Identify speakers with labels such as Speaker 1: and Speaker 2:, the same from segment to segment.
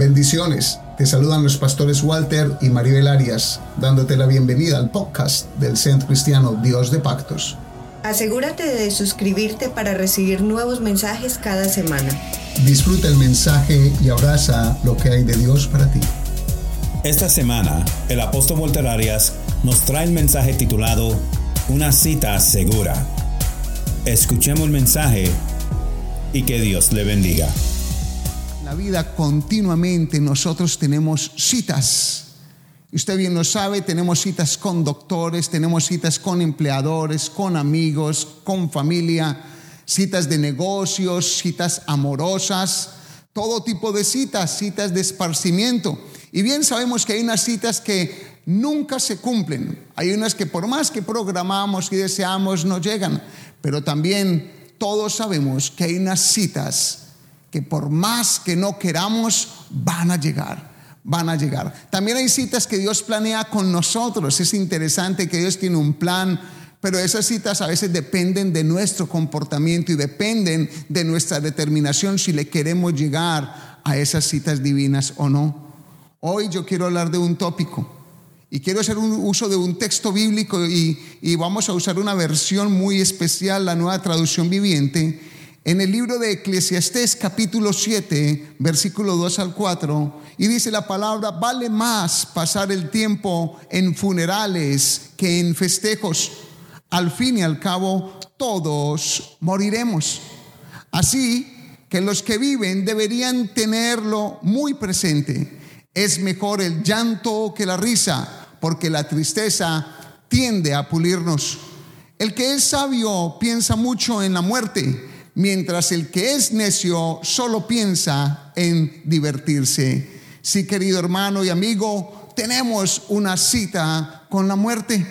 Speaker 1: Bendiciones. Te saludan los pastores Walter y Maribel Arias, dándote la bienvenida al podcast del Centro Cristiano Dios de Pactos.
Speaker 2: Asegúrate de suscribirte para recibir nuevos mensajes cada semana.
Speaker 1: Disfruta el mensaje y abraza lo que hay de Dios para ti.
Speaker 3: Esta semana, el apóstol Walter Arias nos trae el mensaje titulado Una cita segura. Escuchemos el mensaje y que Dios le bendiga
Speaker 1: la vida continuamente nosotros tenemos citas. Usted bien lo sabe, tenemos citas con doctores, tenemos citas con empleadores, con amigos, con familia, citas de negocios, citas amorosas, todo tipo de citas, citas de esparcimiento. Y bien sabemos que hay unas citas que nunca se cumplen. Hay unas que por más que programamos y deseamos no llegan. Pero también todos sabemos que hay unas citas que por más que no queramos, van a llegar, van a llegar. También hay citas que Dios planea con nosotros. Es interesante que Dios tiene un plan, pero esas citas a veces dependen de nuestro comportamiento y dependen de nuestra determinación si le queremos llegar a esas citas divinas o no. Hoy yo quiero hablar de un tópico. Y quiero hacer un uso de un texto bíblico y, y vamos a usar una versión muy especial, la nueva traducción viviente, en el libro de Eclesiastés capítulo 7, versículo 2 al 4, y dice la palabra, vale más pasar el tiempo en funerales que en festejos. Al fin y al cabo, todos moriremos. Así que los que viven deberían tenerlo muy presente. Es mejor el llanto que la risa, porque la tristeza tiende a pulirnos. El que es sabio piensa mucho en la muerte mientras el que es necio solo piensa en divertirse. Sí, querido hermano y amigo, tenemos una cita con la muerte.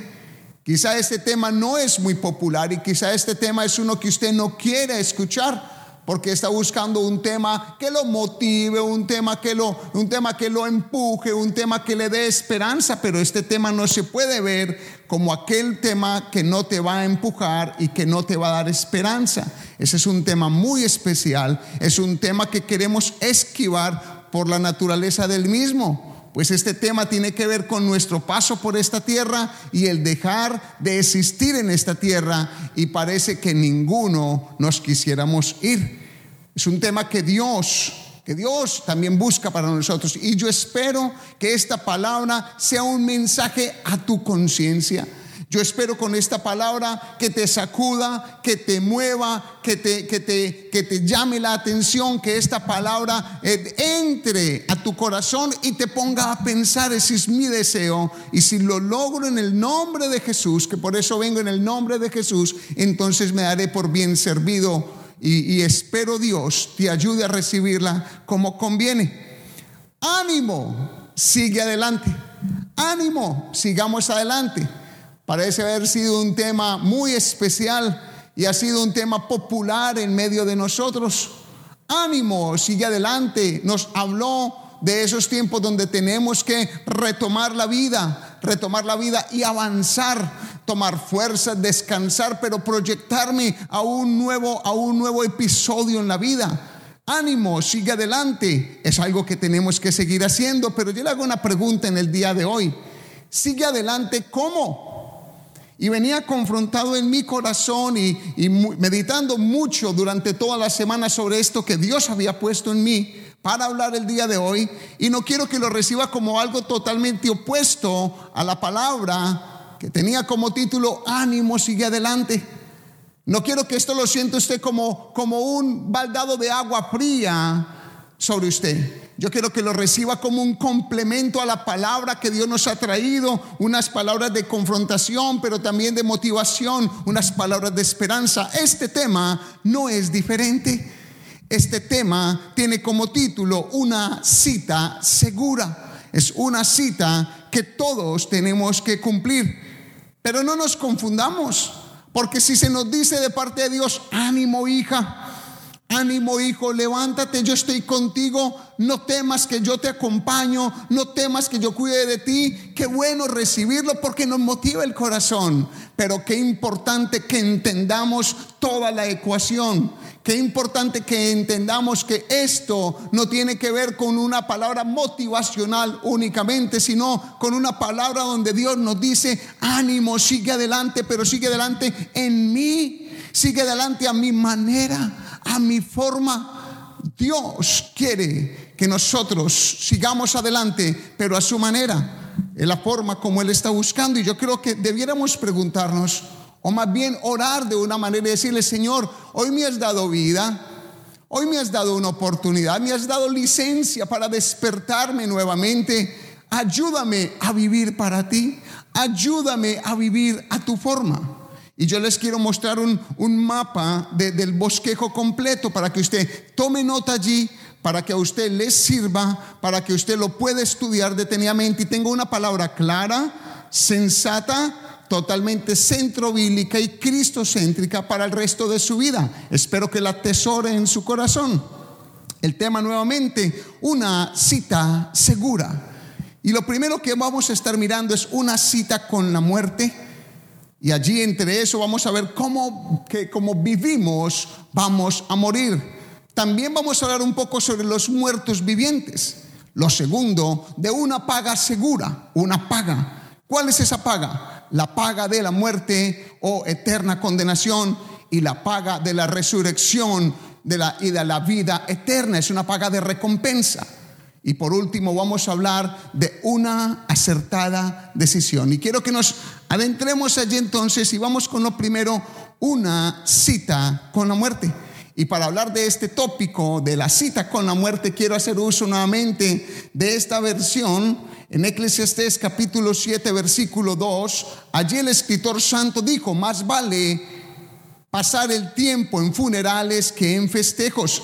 Speaker 1: Quizá este tema no es muy popular y quizá este tema es uno que usted no quiere escuchar porque está buscando un tema que lo motive, un tema que lo, un tema que lo empuje, un tema que le dé esperanza, pero este tema no se puede ver como aquel tema que no te va a empujar y que no te va a dar esperanza. Ese es un tema muy especial, es un tema que queremos esquivar por la naturaleza del mismo. Pues este tema tiene que ver con nuestro paso por esta tierra y el dejar de existir en esta tierra y parece que ninguno nos quisiéramos ir. Es un tema que Dios, que Dios también busca para nosotros. Y yo espero que esta palabra sea un mensaje a tu conciencia. Yo espero con esta palabra que te sacuda, que te mueva, que te, que te, que te llame la atención, que esta palabra eh, entre a tu corazón y te ponga a pensar, ese es mi deseo. Y si lo logro en el nombre de Jesús, que por eso vengo en el nombre de Jesús, entonces me daré por bien servido y, espero Dios te ayude a recibirla como conviene. Ánimo, sigue adelante. Ánimo, sigamos adelante. Parece haber sido un tema muy especial y ha sido un tema popular en medio de nosotros. Ánimo, sigue adelante. Nos habló de esos tiempos donde tenemos que retomar la vida, retomar la vida y avanzar, tomar fuerza, descansar, pero proyectarme a un nuevo, a un nuevo episodio en la vida. Ánimo, sigue adelante. Es algo que tenemos que seguir haciendo, pero yo le hago una pregunta en el día de hoy. Sigue adelante, ¿cómo? Y venía confrontado en mi corazón y, meditando mucho durante toda la semana sobre esto que Dios había puesto en mí para hablar el día de hoy y no quiero que lo reciba como algo totalmente opuesto a la palabra que tenía como título ánimo, sigue adelante. No quiero que esto lo sienta usted como, como un baldado de agua fría sobre usted. Yo quiero que lo reciba como un complemento a la palabra que Dios nos ha traído, unas palabras de confrontación, pero también de motivación, unas palabras de esperanza. Este tema no es diferente. Este tema tiene como título una cita segura. Es una cita que todos tenemos que cumplir. Pero no nos confundamos, porque si se nos dice de parte de Dios, ánimo hija, Ánimo hijo, levántate, yo estoy contigo, no temas que yo te acompaño, no temas que yo cuide de ti. Qué bueno recibirlo porque nos motiva el corazón, pero qué importante que entendamos toda la ecuación. Qué importante que entendamos que esto no tiene que ver con una palabra motivacional únicamente, sino con una palabra donde Dios nos dice, ánimo, sigue adelante, pero sigue adelante en mí, sigue adelante a mi manera a mi forma. Dios quiere que nosotros sigamos adelante, pero a su manera, en la forma como Él está buscando. Y yo creo que debiéramos preguntarnos, o más bien orar de una manera y decirle, Señor, hoy me has dado vida, hoy me has dado una oportunidad, me has dado licencia para despertarme nuevamente. Ayúdame a vivir para ti, ayúdame a vivir a tu forma. Y yo les quiero mostrar un, mapa del bosquejo completo para que usted tome nota allí, para que a usted les sirva, para que usted lo pueda estudiar detenidamente y tenga una palabra clara, sensata, totalmente centrobílica y cristocéntrica para el resto de su vida. Espero que la atesore en su corazón. El tema nuevamente, una cita segura. Y lo primero que vamos a estar mirando es una cita con la muerte y allí entre eso vamos a ver cómo, que como vivimos vamos a morir. También vamos a hablar un poco sobre los muertos vivientes. Lo segundo, de una paga segura, una paga. ¿Cuál es esa paga? La paga de la muerte o eterna condenación y la paga de la resurrección y de la vida eterna. Es una paga de recompensa. Y por último vamos a hablar de una acertada decisión. Y quiero que nos adentremos allí entonces y vamos con lo primero, una cita con la muerte. Y para hablar de este tópico de la cita con la muerte, quiero hacer uso nuevamente de esta versión en Eclesiastés capítulo 7, versículo 2. Allí el escritor santo dijo, más vale pasar el tiempo en funerales que en festejos,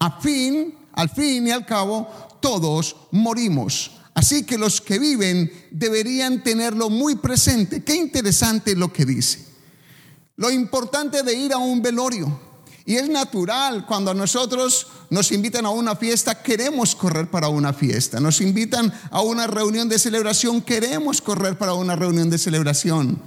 Speaker 1: a fin al fin y al cabo, todos morimos. Así que los que viven deberían tenerlo muy presente. Qué interesante lo que dice. Lo importante de ir a un velorio. Y es natural cuando a nosotros nos invitan a una fiesta, queremos correr para una fiesta. Nos invitan a una reunión de celebración, queremos correr para una reunión de celebración.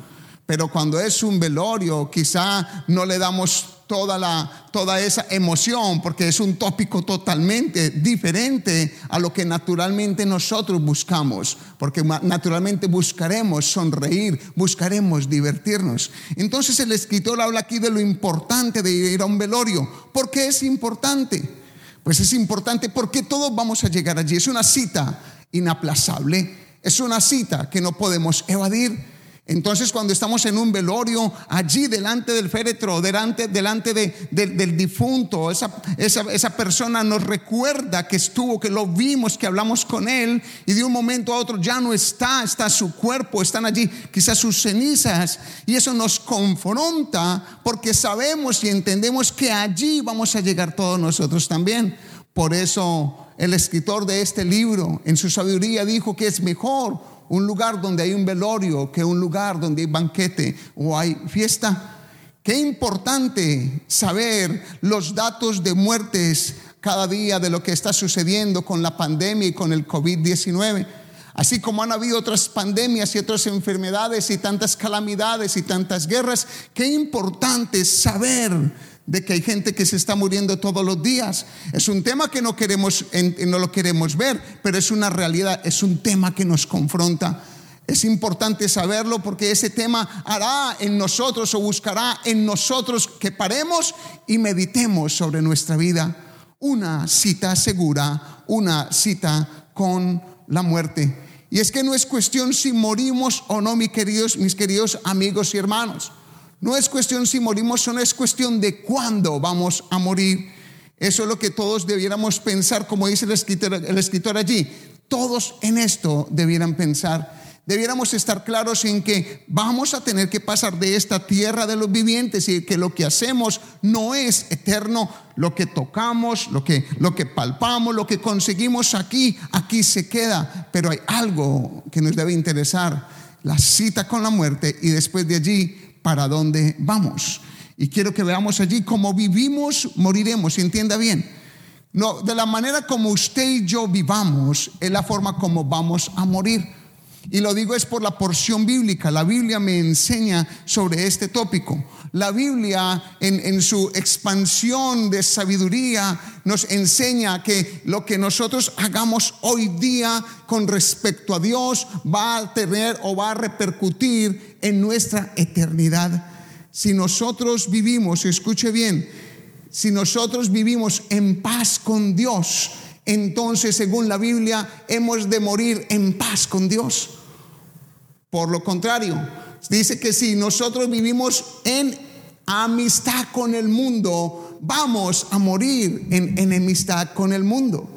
Speaker 1: Pero cuando es un velorio, quizá no le damos toda, la, toda esa emoción, porque es un tópico totalmente diferente a lo que naturalmente nosotros buscamos, porque naturalmente buscaremos sonreír, buscaremos divertirnos. Entonces el escritor habla aquí de lo importante de ir a un velorio. ¿Por qué es importante? Pues es importante porque todos vamos a llegar allí. Es una cita inaplazable, es una cita que no podemos evadir. Entonces cuando estamos en un velorio, allí delante del féretro, delante, delante del difunto, esa, esa, persona nos recuerda que estuvo, que lo vimos, que hablamos con él y de un momento a otro ya no está, está su cuerpo, están allí quizás sus cenizas y eso nos confronta porque sabemos y entendemos que allí vamos a llegar todos nosotros también. Por eso el escritor de este libro en su sabiduría dijo que es mejor un lugar donde hay un velorio que un lugar donde hay banquete o hay fiesta. Qué importante saber los datos de muertes cada día de lo que está sucediendo con la pandemia y con el COVID-19. Así como han habido otras pandemias y otras enfermedades y tantas calamidades y tantas guerras, qué importante saber de que hay gente que se está muriendo todos los días. Es un tema que no queremos, no lo queremos ver, pero es una realidad, es un tema que nos confronta. Es importante saberlo porque ese tema hará en nosotros o buscará en nosotros que paremos y meditemos sobre nuestra vida. Una cita segura, una cita con la muerte. Y es que no es cuestión si morimos o no, mis queridos, mis queridos amigos y hermanos. No es cuestión si morimos o no es cuestión de cuándo vamos a morir. Eso es lo que todos debiéramos pensar, como dice el escritor, el escritor allí. Todos en esto debieran pensar. Debiéramos estar claros en que vamos a tener que pasar de esta tierra de los vivientes y que lo que hacemos no es eterno. Lo que tocamos, lo que, lo que palpamos, lo que conseguimos aquí, aquí se queda. Pero hay algo que nos debe interesar, la cita con la muerte y después de allí para dónde vamos. Y quiero que veamos allí cómo vivimos, moriremos, entienda bien. No, de la manera como usted y yo vivamos es la forma como vamos a morir. Y lo digo es por la porción bíblica. La Biblia me enseña sobre este tópico. La Biblia en, en, su expansión de sabiduría nos enseña que lo que nosotros hagamos hoy día con respecto a Dios va a tener o va a repercutir en nuestra eternidad. Si nosotros vivimos, escuche bien, si nosotros vivimos en paz con Dios, entonces según la Biblia hemos de morir en paz con Dios. Por lo contrario, dice que si nosotros vivimos en amistad con el mundo, vamos a morir en enemistad con el mundo.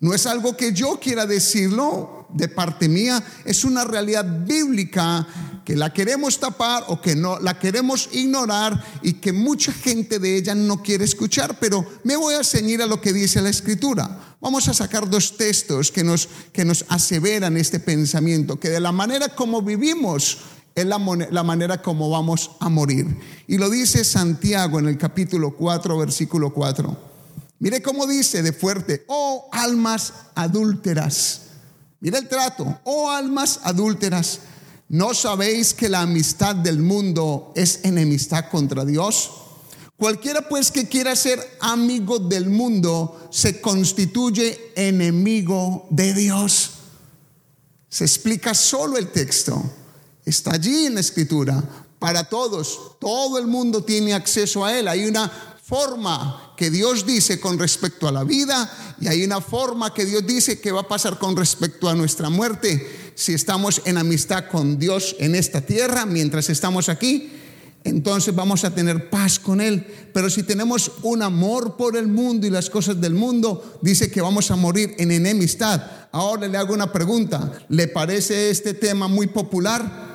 Speaker 1: No es algo que yo quiera decirlo de parte mía, es una realidad bíblica que la queremos tapar o que no la queremos ignorar y que mucha gente de ella no quiere escuchar, pero me voy a ceñir a lo que dice la escritura. Vamos a sacar dos textos que nos, que nos aseveran este pensamiento, que de la manera como vivimos es la, la, manera como vamos a morir. Y lo dice Santiago en el capítulo 4, versículo 4. Mire cómo dice de fuerte, oh almas adúlteras. Mire el trato, oh almas adúlteras. ¿No sabéis que la amistad del mundo es enemistad contra Dios? Cualquiera pues que quiera ser amigo del mundo se constituye enemigo de Dios. Se explica solo el texto. Está allí en la escritura. Para todos, todo el mundo tiene acceso a él. Hay una forma que Dios dice con respecto a la vida y hay una forma que Dios dice que va a pasar con respecto a nuestra muerte. Si estamos en amistad con Dios en esta tierra mientras estamos aquí, entonces vamos a tener paz con Él. Pero si tenemos un amor por el mundo y las cosas del mundo, dice que vamos a morir en enemistad. Ahora le hago una pregunta. ¿Le parece este tema muy popular?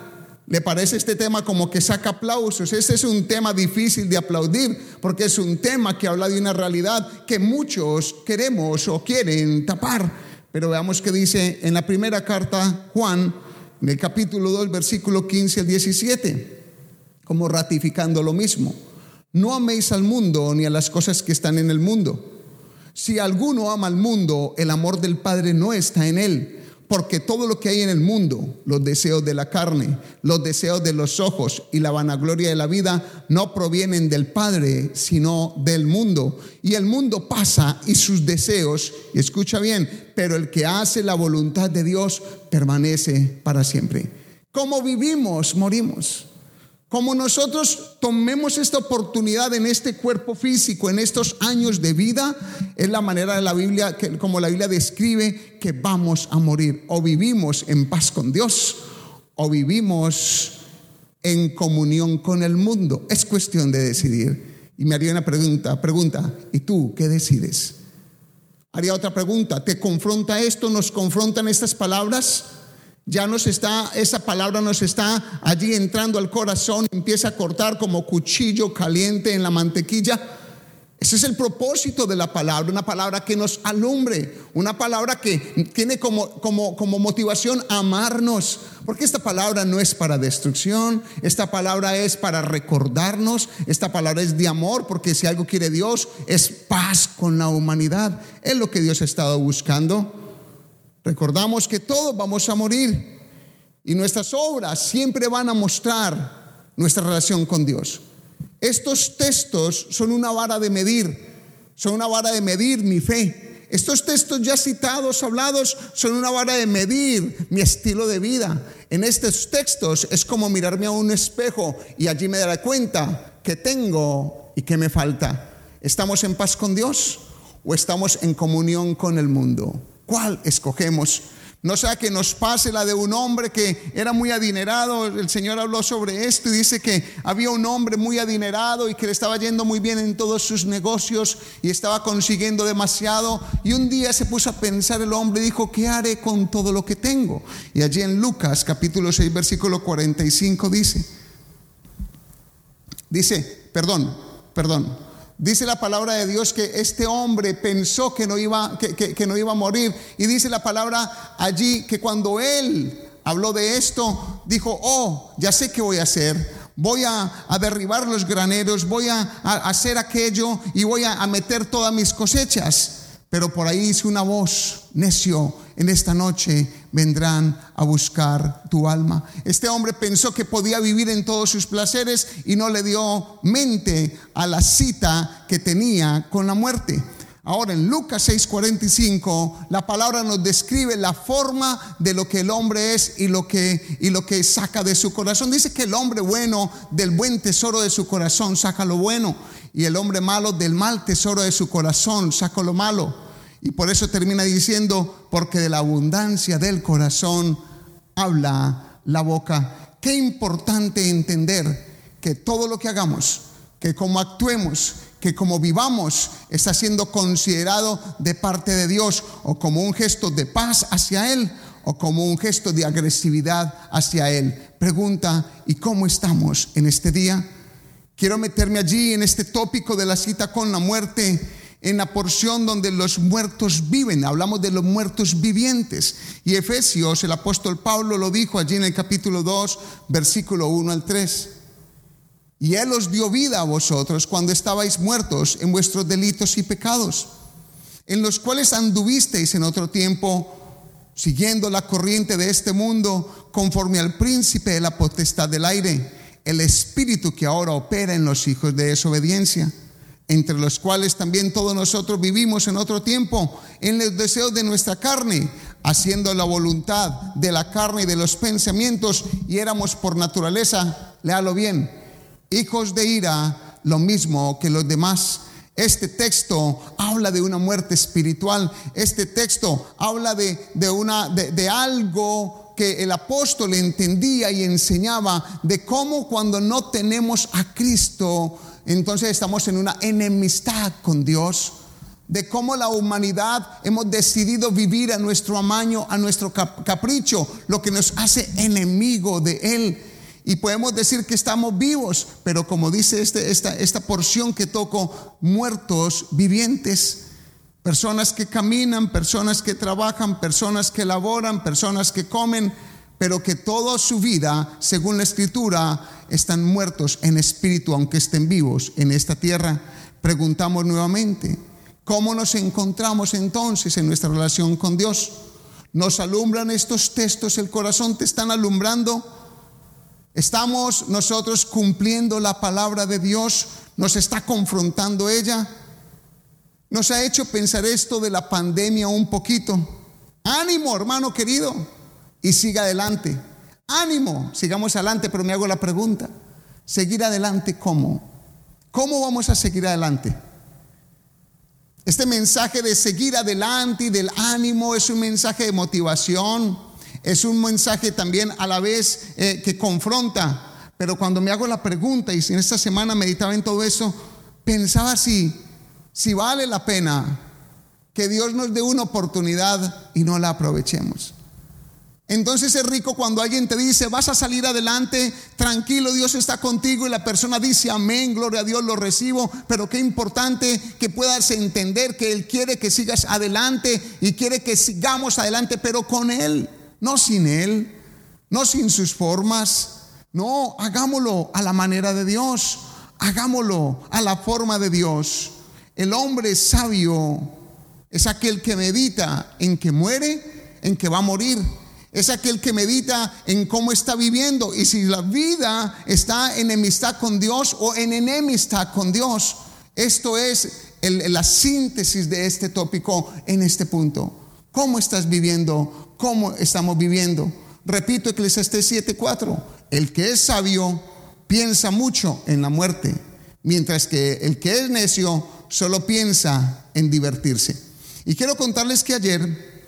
Speaker 1: ¿Le parece este tema como que saca aplausos? Ese es un tema difícil de aplaudir porque es un tema que habla de una realidad que muchos queremos o quieren tapar. Pero veamos que dice en la primera carta Juan, en el capítulo 2, versículo 15 al 17, como ratificando lo mismo. No améis al mundo ni a las cosas que están en el mundo. Si alguno ama al mundo, el amor del Padre no está en él porque todo lo que hay en el mundo, los deseos de la carne, los deseos de los ojos y la vanagloria de la vida, no provienen del Padre, sino del mundo. Y el mundo pasa y sus deseos, y escucha bien, pero el que hace la voluntad de Dios permanece para siempre. ¿Cómo vivimos? Morimos. Como nosotros tomemos esta oportunidad en este cuerpo físico, en estos años de vida, es la manera de la Biblia, que, como la Biblia describe, que vamos a morir. O vivimos en paz con Dios, o vivimos en comunión con el mundo. Es cuestión de decidir. Y me haría una pregunta, pregunta, ¿y tú qué decides? Haría otra pregunta, ¿te confronta esto? ¿Nos confrontan estas palabras? Ya nos está, esa palabra nos está allí entrando al corazón, empieza a cortar como cuchillo caliente en la mantequilla. Ese es el propósito de la palabra, una palabra que nos alumbre, una palabra que tiene como, como, como motivación amarnos, porque esta palabra no es para destrucción, esta palabra es para recordarnos, esta palabra es de amor, porque si algo quiere Dios es paz con la humanidad, es lo que Dios ha estado buscando. Recordamos que todos vamos a morir y nuestras obras siempre van a mostrar nuestra relación con Dios. Estos textos son una vara de medir, son una vara de medir mi fe. Estos textos ya citados, hablados, son una vara de medir mi estilo de vida. En estos textos es como mirarme a un espejo y allí me daré cuenta que tengo y que me falta. ¿Estamos en paz con Dios o estamos en comunión con el mundo? ¿Cuál escogemos? No sea que nos pase la de un hombre que era muy adinerado. El Señor habló sobre esto y dice que había un hombre muy adinerado y que le estaba yendo muy bien en todos sus negocios y estaba consiguiendo demasiado. Y un día se puso a pensar el hombre y dijo, ¿qué haré con todo lo que tengo? Y allí en Lucas capítulo 6 versículo 45 dice, dice, perdón, perdón. Dice la palabra de Dios que este hombre pensó que no, iba, que, no iba a morir. Y dice la palabra allí que cuando él habló de esto, dijo, oh, ya sé qué voy a hacer. voy a, derribar los graneros, voy a, hacer aquello y voy a, meter todas mis cosechas. Pero por ahí dice una voz, necio, en esta noche vendrán a buscar tu alma. Este hombre pensó que podía vivir en todos sus placeres y no le dio mente a la cita que tenía con la muerte. Ahora en Lucas 6:45 la palabra nos describe la forma de lo que el hombre es y lo que y lo que saca de su corazón. Dice que el hombre bueno del buen tesoro de su corazón saca lo bueno y el hombre malo del mal tesoro de su corazón saca lo malo. Y por eso termina diciendo, porque de la abundancia del corazón habla la boca. Qué importante entender que todo lo que hagamos, que como actuemos, que como vivamos está siendo considerado de parte de Dios o como un gesto de paz hacia Él o como un gesto de agresividad hacia Él. Pregunta, ¿y cómo estamos en este día? Quiero meterme allí en este tópico de la cita con la muerte, en la porción donde los muertos viven. Hablamos de los muertos vivientes. Y Efesios, el apóstol Pablo lo dijo allí en el capítulo 2, versículo 1 al 3. Y Él os dio vida a vosotros cuando estabais muertos en vuestros delitos y pecados, en los cuales anduvisteis en otro tiempo, siguiendo la corriente de este mundo, conforme al príncipe de la potestad del aire, el espíritu que ahora opera en los hijos de desobediencia, entre los cuales también todos nosotros vivimos en otro tiempo, en los deseos de nuestra carne, haciendo la voluntad de la carne y de los pensamientos, y éramos por naturaleza, léalo bien, hijos de ira, lo mismo que los demás. Este texto habla de una muerte espiritual. Este texto habla de, de una, de, de algo que el apóstol entendía y enseñaba de cómo cuando no tenemos a Cristo, entonces estamos en una enemistad con Dios de cómo la humanidad hemos decidido vivir a nuestro amaño, a nuestro capricho, lo que nos hace enemigo de Él. Y podemos decir que estamos vivos, pero como dice este, esta, esta porción que toco, muertos vivientes. Personas que caminan, personas que trabajan, personas que laboran, personas que comen, pero que toda su vida, según la escritura, están muertos en espíritu, aunque estén vivos en esta tierra. Preguntamos nuevamente, ¿cómo nos encontramos entonces en nuestra relación con Dios? ¿Nos alumbran estos textos el corazón? ¿Te están alumbrando? ¿Estamos nosotros cumpliendo la palabra de Dios? ¿Nos está confrontando ella? Nos ha hecho pensar esto de la pandemia un poquito. Ánimo, hermano querido, y siga adelante. Ánimo, sigamos adelante, pero me hago la pregunta. ¿Seguir adelante cómo? ¿Cómo vamos a seguir adelante? Este mensaje de seguir adelante y del ánimo es un mensaje de motivación, es un mensaje también a la vez eh, que confronta. Pero cuando me hago la pregunta y si en esta semana meditaba en todo eso, pensaba si, si vale la pena que Dios nos dé una oportunidad y no la aprovechemos. Entonces es rico cuando alguien te dice, vas a salir adelante, tranquilo, Dios está contigo y la persona dice, amén, gloria a Dios, lo recibo, pero qué importante que puedas entender que Él quiere que sigas adelante y quiere que sigamos adelante, pero con Él no sin Él, no sin sus formas. No, hagámoslo a la manera de Dios, hagámoslo a la forma de Dios. El hombre sabio es aquel que medita en que muere, en que va a morir. Es aquel que medita en cómo está viviendo y si la vida está en enemistad con Dios o en enemistad con Dios. Esto es la síntesis de este tópico en este punto. ¿Cómo estás viviendo cómo estamos viviendo. Repito Eclesiastés 7:4, el que es sabio piensa mucho en la muerte, mientras que el que es necio solo piensa en divertirse. Y quiero contarles que ayer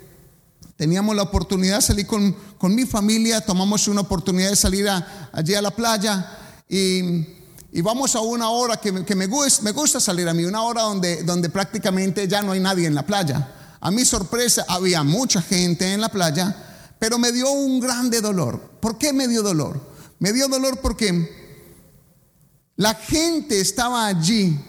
Speaker 1: teníamos la oportunidad de salir con, con mi familia, tomamos una oportunidad de salir allí a la playa y, y, vamos a una hora que, que me, gusta, me gusta salir a mí, una hora donde, donde prácticamente ya no hay nadie en la playa. A mi sorpresa, había mucha gente en la playa, pero me dio un grande dolor. ¿Por qué me dio dolor? Me dio dolor porque la gente estaba allí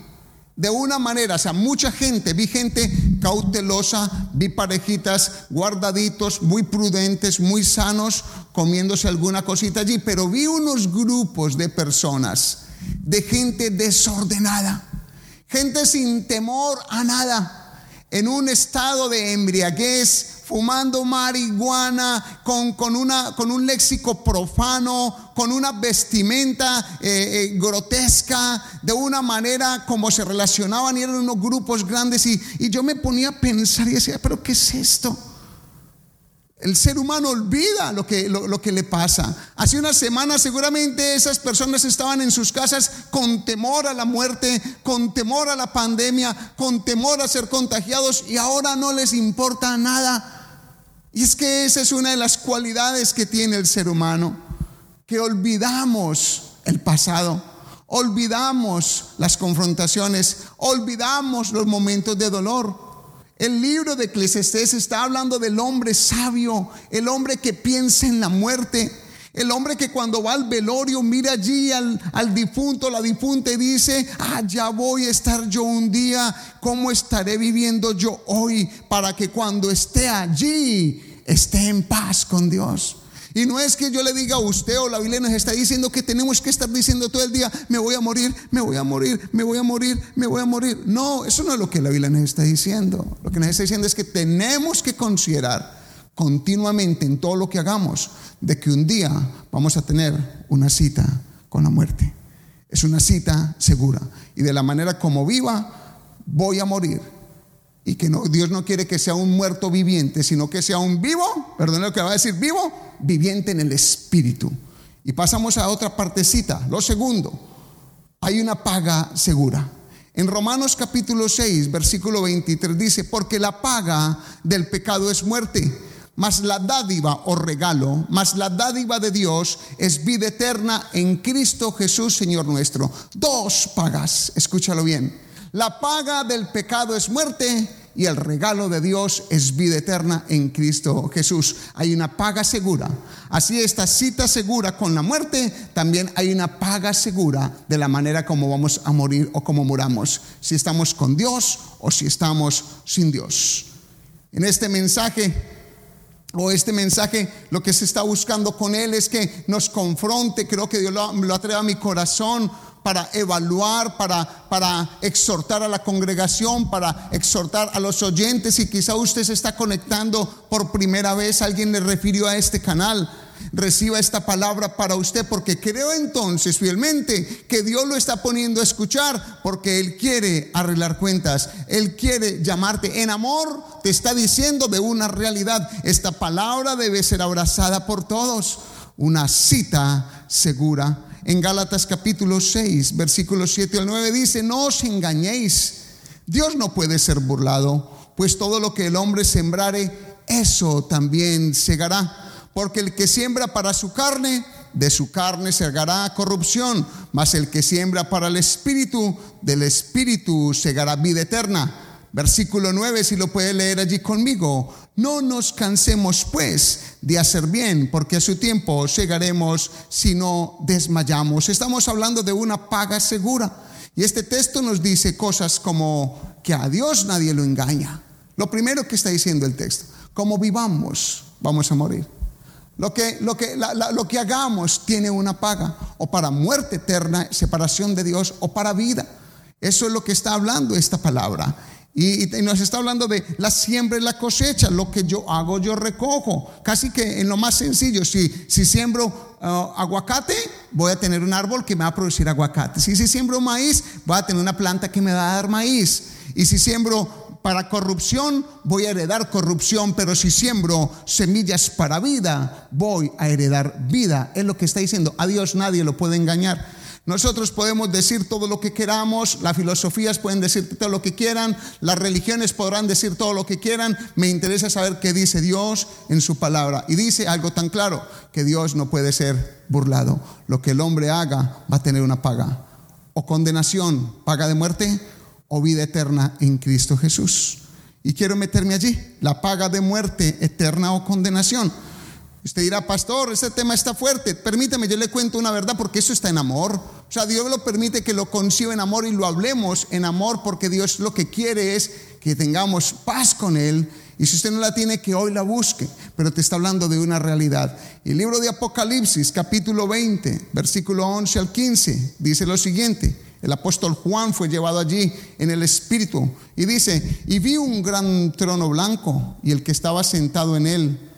Speaker 1: de una manera, o sea, mucha gente, vi gente cautelosa, vi parejitas guardaditos, muy prudentes, muy sanos, comiéndose alguna cosita allí, pero vi unos grupos de personas, de gente desordenada, gente sin temor a nada, en un estado de embriaguez, fumando marihuana, con, con, una, con un léxico profano, con una vestimenta eh, eh, grotesca, de una manera como se relacionaban y eran unos grupos grandes. Y, y yo me ponía a pensar y decía, pero ¿qué es esto? El ser humano olvida lo que, lo, que, le pasa. Hace una semana seguramente esas personas estaban en sus casas con temor a la muerte, con temor a la pandemia, con temor a ser contagiados y ahora no les importa nada. Y es que esa es una de las cualidades que tiene el ser humano, que olvidamos el pasado, olvidamos las confrontaciones, olvidamos los momentos de dolor. El libro de Eclesiastés está hablando del hombre sabio, el hombre que piensa en la muerte, el hombre que cuando va al velorio mira allí al, difunto, la difunta y dice, ah, ya voy a estar yo un día, ¿cómo estaré viviendo yo hoy para que cuando esté allí esté en paz con Dios? Y no es que yo le diga a usted o la Biblia nos está diciendo que tenemos que estar diciendo todo el día, me voy a morir, me voy a morir, me voy a morir, me voy a morir. No, eso no es lo que la Biblia nos está diciendo. Lo que nos está diciendo es que tenemos que considerar continuamente en todo lo que hagamos de que un día vamos a tener una cita con la muerte. Es una cita segura. Y de la manera como viva, voy a morir y que no, Dios no quiere que sea un muerto viviente, sino que sea un vivo, perdón lo que va a decir vivo, viviente en el espíritu. Y pasamos a otra partecita. Lo segundo, hay una paga segura. En Romanos capítulo 6, versículo 23 dice, porque la paga del pecado es muerte, mas la dádiva o regalo, mas la dádiva de Dios es vida eterna en Cristo Jesús, Señor nuestro. Dos pagas, escúchalo bien la paga del pecado es muerte y el regalo de Dios es vida eterna en Cristo Jesús. Hay una paga segura. Así esta cita segura con la muerte, también hay una paga segura de la manera como vamos a morir o como moramos. Si estamos con Dios o si estamos sin Dios. En este mensaje o este mensaje, lo que se está buscando con él es que nos confronte, creo que Dios lo, lo atreve a mi corazón para evaluar, para, para exhortar a la congregación, para exhortar a los oyentes. Y quizá usted se está conectando por primera vez, alguien le refirió a este canal. Reciba esta palabra para usted porque creo entonces fielmente que Dios lo está poniendo a escuchar porque Él quiere arreglar cuentas. Él quiere llamarte en amor. Te está diciendo de una realidad. Esta palabra debe ser abrazada por todos. Una cita segura en Gálatas capítulo 6, versículos 7 al 9 dice, no os engañéis, Dios no puede ser burlado, pues todo lo que el hombre sembrare, eso también segará, porque el que siembra para su carne, de su carne segará corrupción, mas el que siembra para el espíritu, del espíritu segará vida eterna. Versículo 9, si lo puede leer allí conmigo. No nos cansemos pues de hacer bien, porque a su tiempo llegaremos si no desmayamos. Estamos hablando de una paga segura. Y este texto nos dice cosas como que a Dios nadie lo engaña. Lo primero que está diciendo el texto, como vivamos, vamos a morir. Lo que, lo, que, lo que hagamos tiene una paga, o para muerte eterna, separación de Dios, o para vida. Eso es lo que está hablando esta palabra. Y, nos está hablando de la siembra y la cosecha. Lo que yo hago, yo recojo. Casi que en lo más sencillo, si, si siembro uh, aguacate, voy a tener un árbol que me va a producir aguacate. Si, si siembro maíz, voy a tener una planta que me va a dar maíz. Y si siembro para corrupción, voy a heredar corrupción, pero si siembro semillas para vida, voy a heredar vida. Es lo que está diciendo. A Dios nadie lo puede engañar. Nosotros podemos decir todo lo que queramos, las filosofías pueden decir todo lo que quieran, las religiones podrán decir todo lo que quieran. Me interesa saber qué dice Dios en su palabra. Y dice algo tan claro, que Dios no puede ser burlado. Lo que el hombre haga va a tener una paga. O condenación, paga de muerte, o vida eterna en Cristo Jesús. Y quiero meterme allí, la paga de muerte eterna o condenación. Usted dirá, pastor, ese tema está fuerte. Permítame, yo le cuento una verdad porque eso está en amor. O sea, Dios lo permite que lo conciba en amor y lo hablemos en amor porque Dios lo que quiere es que tengamos paz con Él. Y si usted no la tiene, que hoy la busque. Pero te está hablando de una realidad. El libro de Apocalipsis, capítulo 20, versículo 11 al 15, dice lo siguiente. El apóstol Juan fue llevado allí en el Espíritu y dice, y vi un gran trono blanco y el que estaba sentado en él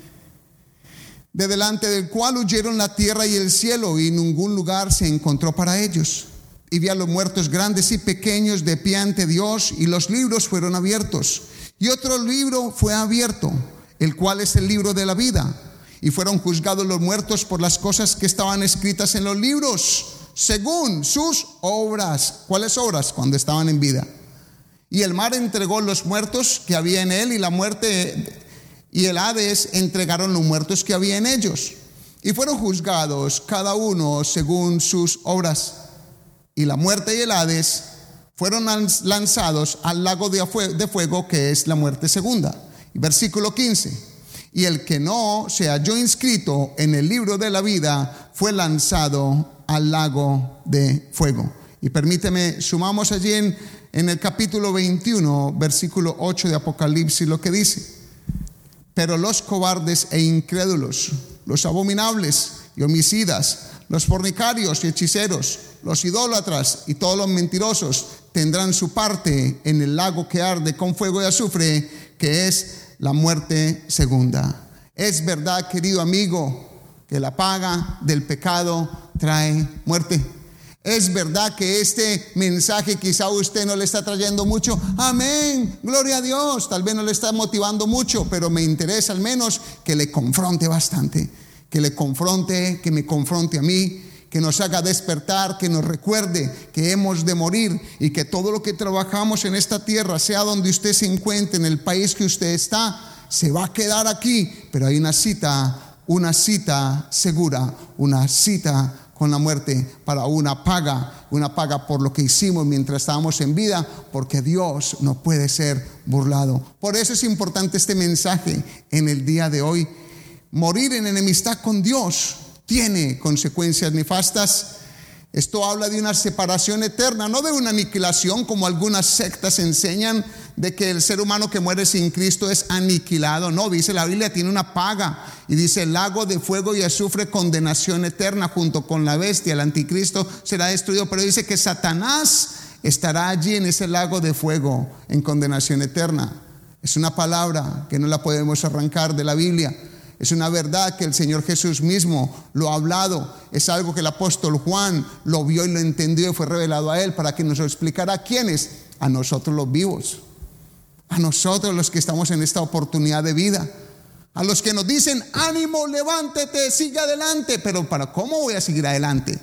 Speaker 1: de delante del cual huyeron la tierra y el cielo, y ningún lugar se encontró para ellos. Y vi a los muertos grandes y pequeños de pie ante Dios, y los libros fueron abiertos. Y otro libro fue abierto, el cual es el libro de la vida. Y fueron juzgados los muertos por las cosas que estaban escritas en los libros, según sus obras. ¿Cuáles obras? Cuando estaban en vida. Y el mar entregó los muertos que había en él, y la muerte y el Hades entregaron los muertos que había en ellos. Y fueron juzgados cada uno según sus obras. Y la muerte y el Hades fueron lanzados al lago de fuego que es la muerte segunda. Versículo 15. Y el que no se halló inscrito en el libro de la vida fue lanzado al lago de fuego. Y permíteme, sumamos allí en, en el capítulo 21, versículo 8 de Apocalipsis, lo que dice. Pero los cobardes e incrédulos, los abominables y homicidas, los fornicarios y hechiceros, los idólatras y todos los mentirosos tendrán su parte en el lago que arde con fuego y azufre, que es la muerte segunda. Es verdad, querido amigo, que la paga del pecado trae muerte. Es verdad que este mensaje quizá usted no le está trayendo mucho. Amén, gloria a Dios. Tal vez no le está motivando mucho, pero me interesa al menos que le confronte bastante. Que le confronte, que me confronte a mí, que nos haga despertar, que nos recuerde que hemos de morir y que todo lo que trabajamos en esta tierra, sea donde usted se encuentre, en el país que usted está, se va a quedar aquí. Pero hay una cita, una cita segura, una cita con la muerte para una paga, una paga por lo que hicimos mientras estábamos en vida, porque Dios no puede ser burlado. Por eso es importante este mensaje en el día de hoy. Morir en enemistad con Dios tiene consecuencias nefastas esto habla de una separación eterna, no de una aniquilación como algunas sectas enseñan de que el ser humano que muere sin Cristo es aniquilado. No, dice la Biblia, tiene una paga y dice el lago de fuego y azufre, condenación eterna junto con la bestia, el anticristo será destruido, pero dice que Satanás estará allí en ese lago de fuego en condenación eterna. Es una palabra que no la podemos arrancar de la Biblia. Es una verdad que el Señor Jesús mismo lo ha hablado. Es algo que el apóstol Juan lo vio y lo entendió y fue revelado a él para que nos lo explicara a quiénes, a nosotros los vivos, a nosotros los que estamos en esta oportunidad de vida, a los que nos dicen, ánimo, levántate, sigue adelante, pero ¿para cómo voy a seguir adelante?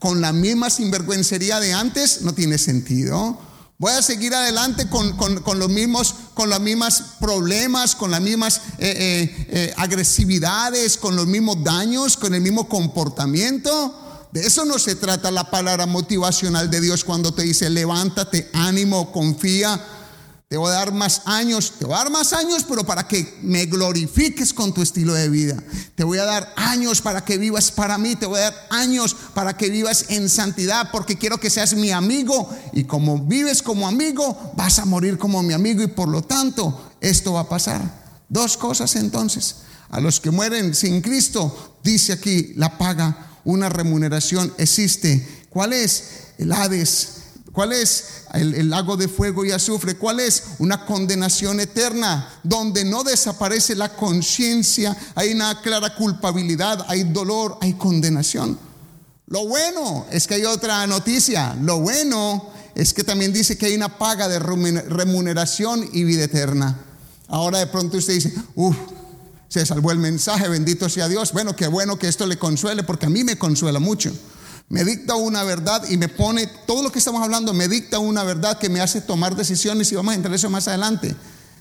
Speaker 1: Con la misma sinvergüencería de antes no tiene sentido. Voy a seguir adelante con, los mismos, con los mismos problemas, con las mismas eh, eh, eh, agresividades, con los mismos daños, con el mismo comportamiento. De eso no se trata la palabra motivacional de Dios cuando te dice levántate, ánimo, confía. Te voy a dar más años, te voy a dar más años, pero para que me glorifiques con tu estilo de vida. Te voy a dar años para que vivas para mí, te voy a dar años para que vivas en santidad, porque quiero que seas mi amigo. Y como vives como amigo, vas a morir como mi amigo y por lo tanto esto va a pasar. Dos cosas entonces. A los que mueren sin Cristo, dice aquí, la paga, una remuneración existe. ¿Cuál es? El Hades ¿Cuál es el, lago de fuego y azufre? ¿Cuál es una condenación eterna donde no desaparece la conciencia? Hay una clara culpabilidad, hay dolor, hay condenación. Lo bueno es que hay otra noticia. Lo bueno es que también dice que hay una paga de remuneración y vida eterna. Ahora de pronto usted dice, uff, se salvó el mensaje, bendito sea Dios. Bueno, qué bueno que esto le consuele porque a mí me consuela mucho me dicta una verdad y me pone, todo lo que estamos hablando, me dicta una verdad que me hace tomar decisiones y vamos a entrar eso más adelante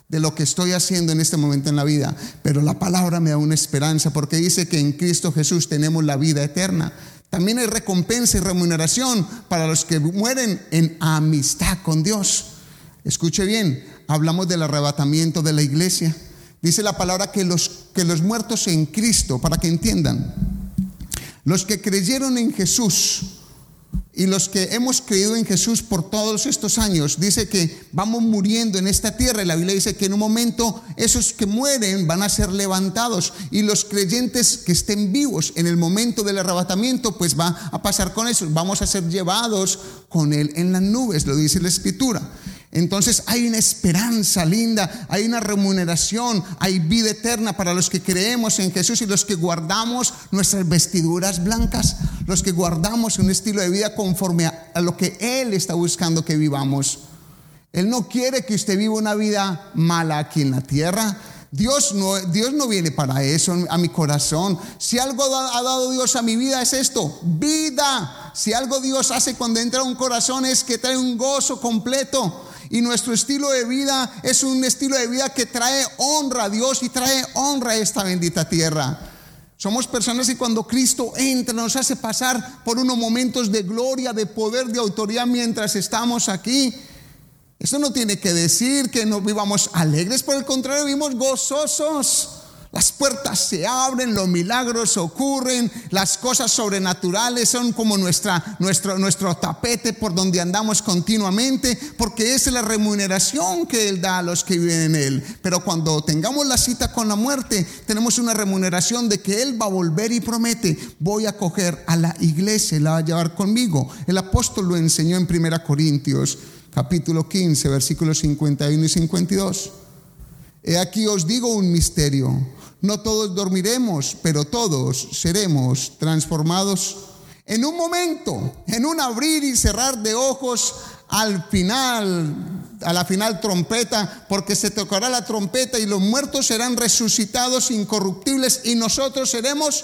Speaker 1: de lo que estoy haciendo en este momento en la vida. Pero la palabra me da una esperanza porque dice que en Cristo Jesús tenemos la vida eterna. También hay recompensa y remuneración para los que mueren en amistad con Dios. Escuche bien, hablamos del arrebatamiento de la iglesia Dice la palabra que los, que los muertos en Cristo, para que entiendan, los que creyeron en Jesús, y los que hemos creído en Jesús por todos estos años, dice que vamos muriendo en esta tierra. Y la Biblia dice que en un momento esos que mueren van a ser levantados. Y los creyentes que estén vivos en el momento del arrebatamiento, pues va a pasar con eso. Vamos a ser llevados con Él en las nubes, lo dice la Escritura. Entonces hay una esperanza linda, hay una remuneración, hay vida eterna para los que creemos en Jesús y los que guardamos nuestras vestiduras blancas, los que guardamos un estilo de vida conforme a, lo que Él está buscando que vivamos. Él no quiere que usted viva una vida mala aquí en la tierra. Dios no, Dios no viene para eso a mi corazón. Si algo ha dado Dios a mi vida es esto, vida. Si algo Dios hace cuando entra un corazón es que trae un gozo completo. Y nuestro estilo de vida es un estilo de vida que trae honra a Dios y trae honra a esta bendita tierra. Somos personas que cuando Cristo entra nos hace pasar por unos momentos de gloria, de poder, de autoridad mientras estamos aquí. Eso no tiene que decir que nos vivamos alegres, por el contrario, vivimos gozosos. Las puertas se abren, los milagros ocurren, las cosas sobrenaturales son como nuestra, nuestro, nuestro tapete por donde andamos continuamente, porque es la remuneración que Él da a los que viven en Él. Pero cuando tengamos la cita con la muerte, tenemos una remuneración de que Él va a volver y promete, voy a coger a la iglesia, la va a llevar conmigo. El apóstol lo enseñó en 1 Corintios capítulo 15, versículos 51 y 52. He aquí os digo un misterio no todos dormiremos, pero todos seremos transformados en un momento, en un abrir y cerrar de ojos al final, a la final trompeta, porque se tocará la trompeta y los muertos serán resucitados incorruptibles y nosotros seremos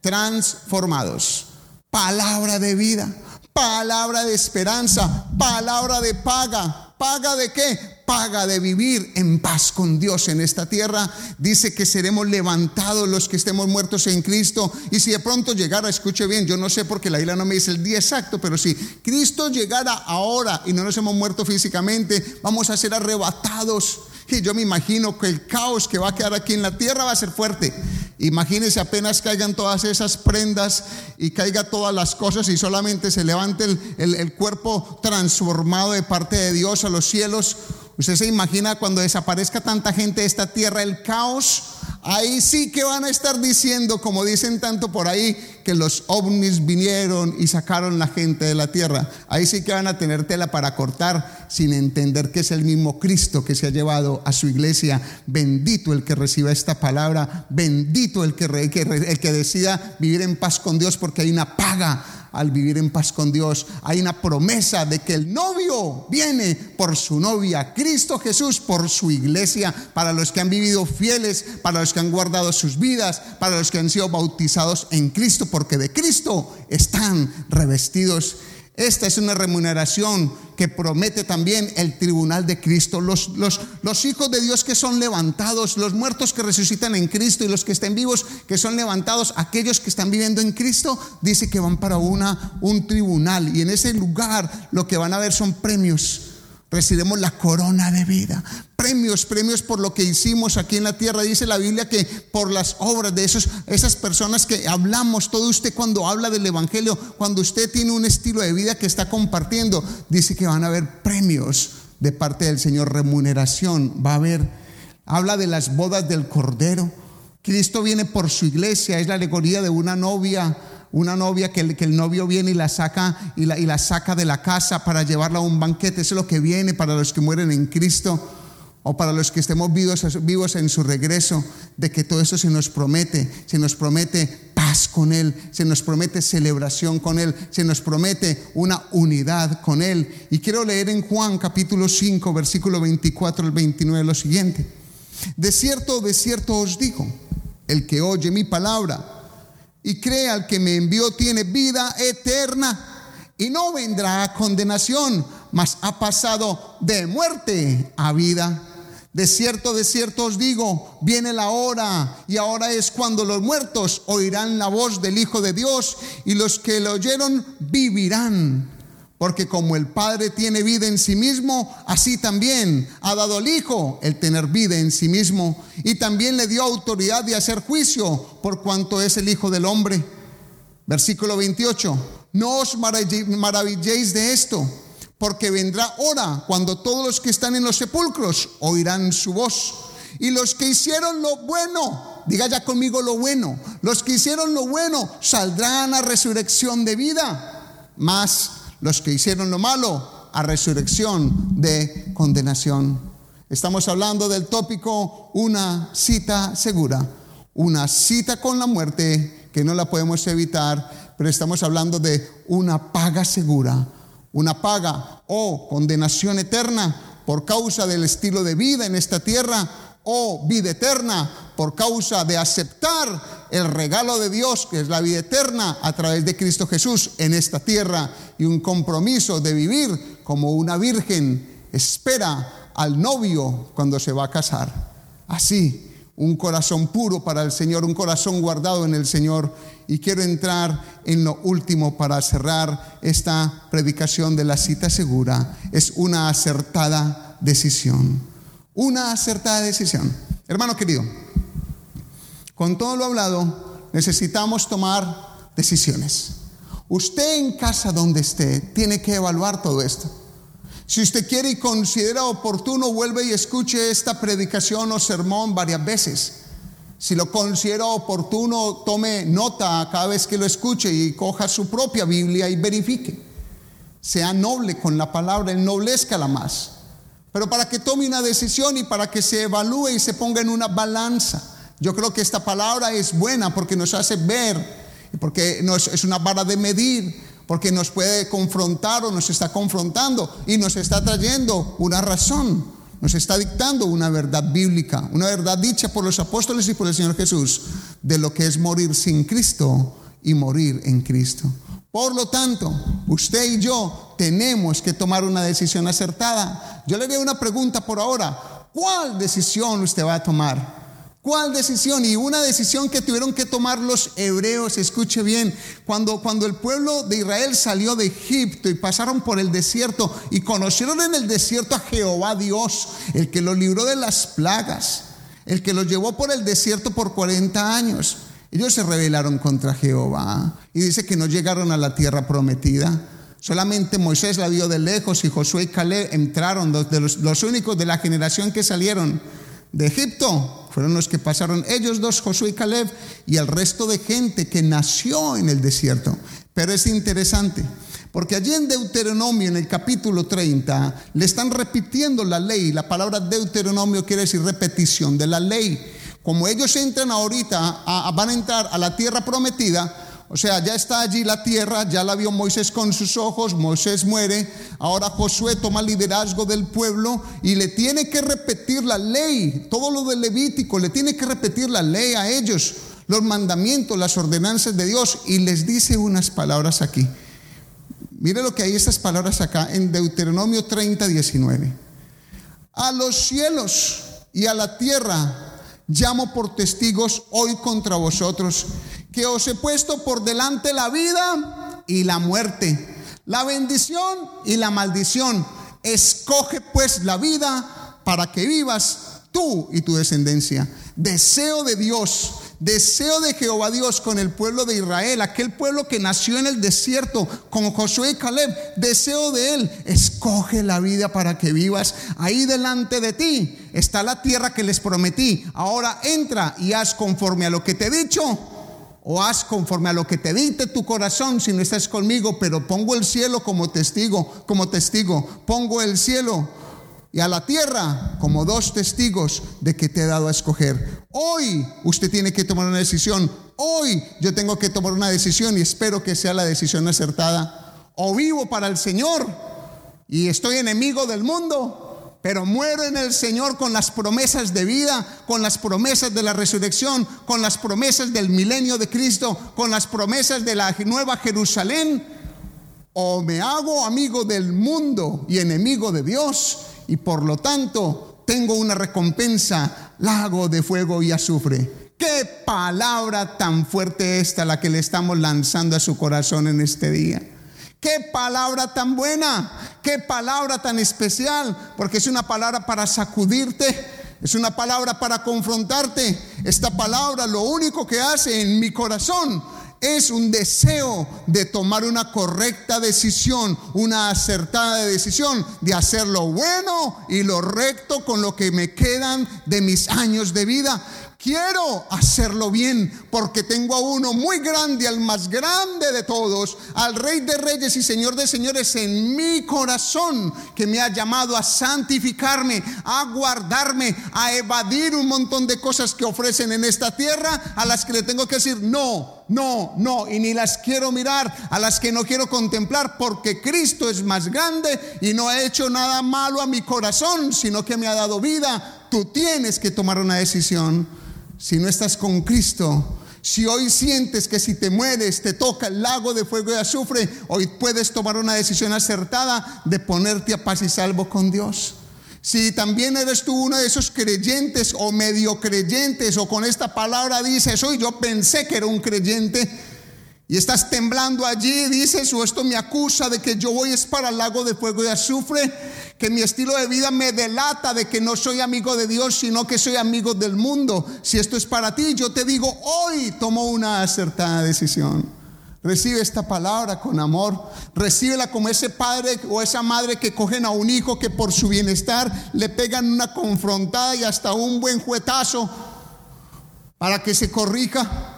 Speaker 1: transformados. Palabra de vida, palabra de esperanza, palabra de paga, ¿Paga de qué? Paga de vivir en paz con Dios en esta tierra. Dice que seremos levantados los que estemos muertos en Cristo. Y si de pronto llegara, escuche bien, yo no sé porque la isla no me dice el día exacto, pero si Cristo llegara ahora y no nos hemos muerto físicamente, vamos a ser arrebatados. Y yo me imagino que el caos que va a quedar aquí en la tierra va a ser fuerte. Imagínense apenas caigan todas esas prendas y caiga todas las cosas y solamente se levante el, el, cuerpo transformado de parte de Dios a los cielos. Usted se imagina cuando desaparezca tanta gente de esta tierra, el caos Ahí sí que van a estar diciendo, como dicen tanto por ahí, que los ovnis vinieron y sacaron la gente de la tierra. Ahí sí que van a tener tela para cortar sin entender que es el mismo Cristo que se ha llevado a su iglesia. Bendito el que reciba esta palabra, bendito el que, el que decida vivir en paz con Dios porque hay una paga al vivir en paz con Dios. Hay una promesa de que el novio viene por su novia, Cristo Jesús por su iglesia, para los que han vivido fieles, para los que han guardado sus vidas, para los que han sido bautizados en Cristo, porque de Cristo están revestidos. Esta es una remuneración que promete también el tribunal de Cristo. Los, hijos de Dios que son levantados, los muertos que resucitan en Cristo y los que estén vivos que son levantados, aquellos que están viviendo en Cristo, dice que van para una, un tribunal. Y en ese lugar lo que van a ver son premios recibimos la corona de vida. Premios, premios por lo que hicimos aquí en la tierra. Dice la Biblia que por las obras de esos, esas personas que hablamos, todo usted cuando habla del Evangelio, cuando usted tiene un estilo de vida que está compartiendo, dice que van a haber premios de parte del Señor, remuneración, va a haber. Habla de las bodas del Cordero. Cristo viene por su iglesia, es la alegoría de una novia una novia que el, que el novio viene y la saca y la, y la saca de la casa para llevarla a un banquete. Eso es lo que viene para los que mueren en Cristo o para los que estemos vivos, vivos en su regreso, de que todo eso se nos promete, se nos promete paz con Él, se nos promete celebración con Él, se nos promete una unidad con Él. Y quiero leer en Juan capítulo 5, versículo 24 al 29 lo siguiente. De cierto, de cierto os digo, el que oye mi palabra, y cree al que me envió tiene vida eterna y no vendrá a condenación, mas ha pasado de muerte a vida. De cierto, de cierto os digo, viene la hora y ahora es cuando los muertos oirán la voz del Hijo de Dios y los que lo oyeron vivirán. Porque como el Padre tiene vida en sí mismo, así también ha dado al Hijo el tener vida en sí mismo. Y también le dio autoridad de hacer juicio por cuanto es el Hijo del Hombre. Versículo 28. No os maravilléis de esto, porque vendrá hora cuando todos los que están en los sepulcros oirán su voz. Y los que hicieron lo bueno, diga ya conmigo lo bueno, los que hicieron lo bueno saldrán a resurrección de vida. Más los que hicieron lo malo a resurrección de condenación. Estamos hablando del tópico una cita segura, una cita con la muerte que no la podemos evitar, pero estamos hablando de una paga segura, una paga o condenación eterna por causa del estilo de vida en esta tierra o vida eterna por causa de aceptar el regalo de Dios, que es la vida eterna a través de Cristo Jesús en esta tierra y un compromiso de vivir como una virgen espera al novio cuando se va a casar. Así, un corazón puro para el Señor, un corazón guardado en el Señor. Y quiero entrar en lo último para cerrar esta predicación de la cita segura. Es una acertada decisión. Una acertada decisión. Hermano querido, con todo lo hablado, necesitamos tomar decisiones. Usted en casa donde esté tiene que evaluar todo esto. Si usted quiere y considera oportuno, vuelve y escuche esta predicación o sermón varias veces. Si lo considera oportuno, tome nota cada vez que lo escuche y coja su propia Biblia y verifique. Sea noble con la palabra, ennoblezca la más. Pero para que tome una decisión y para que se evalúe y se ponga en una balanza yo creo que esta palabra es buena porque nos hace ver, porque nos, es una vara de medir, porque nos puede confrontar o nos está confrontando y nos está trayendo una razón, nos está dictando una verdad bíblica, una verdad dicha por los apóstoles y por el Señor Jesús de lo que es morir sin Cristo y morir en Cristo. Por lo tanto, usted y yo tenemos que tomar una decisión acertada. Yo le haría una pregunta por ahora. ¿Cuál decisión usted va a tomar? ¿Cuál decisión? Y una decisión que tuvieron que tomar los hebreos, escuche bien, cuando, cuando el pueblo de Israel salió de Egipto y pasaron por el desierto y conocieron en el desierto a Jehová Dios, el que los libró de las plagas, el que los llevó por el desierto por 40 años. Ellos se rebelaron contra Jehová y dice que no llegaron a la tierra prometida. Solamente Moisés la vio de lejos y Josué y Caleb entraron, los, los únicos de la generación que salieron de Egipto fueron los que pasaron ellos dos, Josué y Caleb, y el resto de gente que nació en el desierto. Pero es interesante, porque allí en Deuteronomio, en el capítulo 30, le están repitiendo la ley. La palabra Deuteronomio quiere decir repetición de la ley. Como ellos entran ahorita, van a entrar a la tierra prometida, o sea, ya está allí la tierra, ya la vio Moisés con sus ojos, Moisés muere, ahora Josué toma liderazgo del pueblo y le tiene que repetir la ley, todo lo del Levítico, le tiene que repetir la ley a ellos, los mandamientos, las ordenanzas de Dios y les dice unas palabras aquí. Mire lo que hay estas palabras acá en Deuteronomio 30, 19. A los cielos y a la tierra llamo por testigos hoy contra vosotros que os he puesto por delante la vida y la muerte, la bendición y la maldición. Escoge pues la vida para que vivas tú y tu descendencia. Deseo de Dios, deseo de Jehová Dios con el pueblo de Israel, aquel pueblo que nació en el desierto con Josué y Caleb, deseo de él, escoge la vida para que vivas. Ahí delante de ti está la tierra que les prometí. Ahora entra y haz conforme a lo que te he dicho o haz conforme a lo que te dicte tu corazón si no estás conmigo, pero pongo el cielo como testigo, como testigo, pongo el cielo y a la tierra como dos testigos de que te he dado a escoger. Hoy usted tiene que tomar una decisión. Hoy yo tengo que tomar una decisión y espero que sea la decisión acertada. O vivo para el Señor y estoy enemigo del mundo, pero muero en el Señor con las promesas de vida, con las promesas de la resurrección, con las promesas del milenio de Cristo, con las promesas de la nueva Jerusalén. O me hago amigo del mundo y enemigo de Dios y por lo tanto tengo una recompensa, lago de fuego y azufre. Qué palabra tan fuerte esta la que le estamos lanzando a su corazón en este día. Qué palabra tan buena, qué palabra tan especial, porque es una palabra para sacudirte, es una palabra para confrontarte. Esta palabra lo único que hace en mi corazón es un deseo de tomar una correcta decisión, una acertada decisión de hacer lo bueno y lo recto con lo que me quedan de mis años de vida. Quiero hacerlo bien porque tengo a uno muy grande, al más grande de todos, al Rey de Reyes y Señor de Señores en mi corazón, que me ha llamado a santificarme, a guardarme, a evadir un montón de cosas que ofrecen en esta tierra, a las que le tengo que decir no, no, no, y ni las quiero mirar, a las que no quiero contemplar, porque Cristo es más grande y no ha hecho nada malo a mi corazón, sino que me ha dado vida. Tú tienes que tomar una decisión si no estás con Cristo, si hoy sientes que si te mueres te toca el lago de fuego y azufre, hoy puedes tomar una decisión acertada de ponerte a paz y salvo con Dios. Si también eres tú uno de esos creyentes o medio creyentes o con esta palabra dices, hoy yo pensé que era un creyente, y estás temblando allí, dices, o esto me acusa de que yo voy es para el lago de fuego y azufre, que mi estilo de vida me delata de que no soy amigo de Dios, sino que soy amigo del mundo. Si esto es para ti, yo te digo, hoy tomo una acertada decisión. Recibe esta palabra con amor. Recíbela como ese padre o esa madre que cogen a un hijo que por su bienestar le pegan una confrontada y hasta un buen juetazo para que se corrija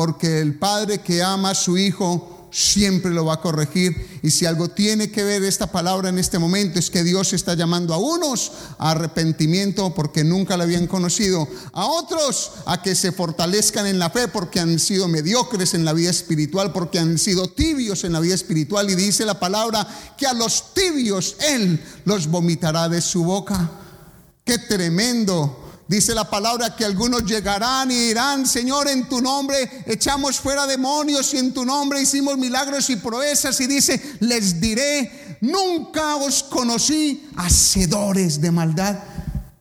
Speaker 1: porque el padre que ama a su hijo siempre lo va a corregir. Y si algo tiene que ver esta palabra en este momento es que Dios está llamando a unos a arrepentimiento porque nunca la habían conocido, a otros a que se fortalezcan en la fe porque han sido mediocres en la vida espiritual, porque han sido tibios en la vida espiritual. Y dice la palabra que a los tibios Él los vomitará de su boca. Qué tremendo Dice la palabra que algunos llegarán y dirán, Señor, en tu nombre echamos fuera demonios y en tu nombre hicimos milagros y proezas. Y dice, les diré, nunca os conocí hacedores de maldad.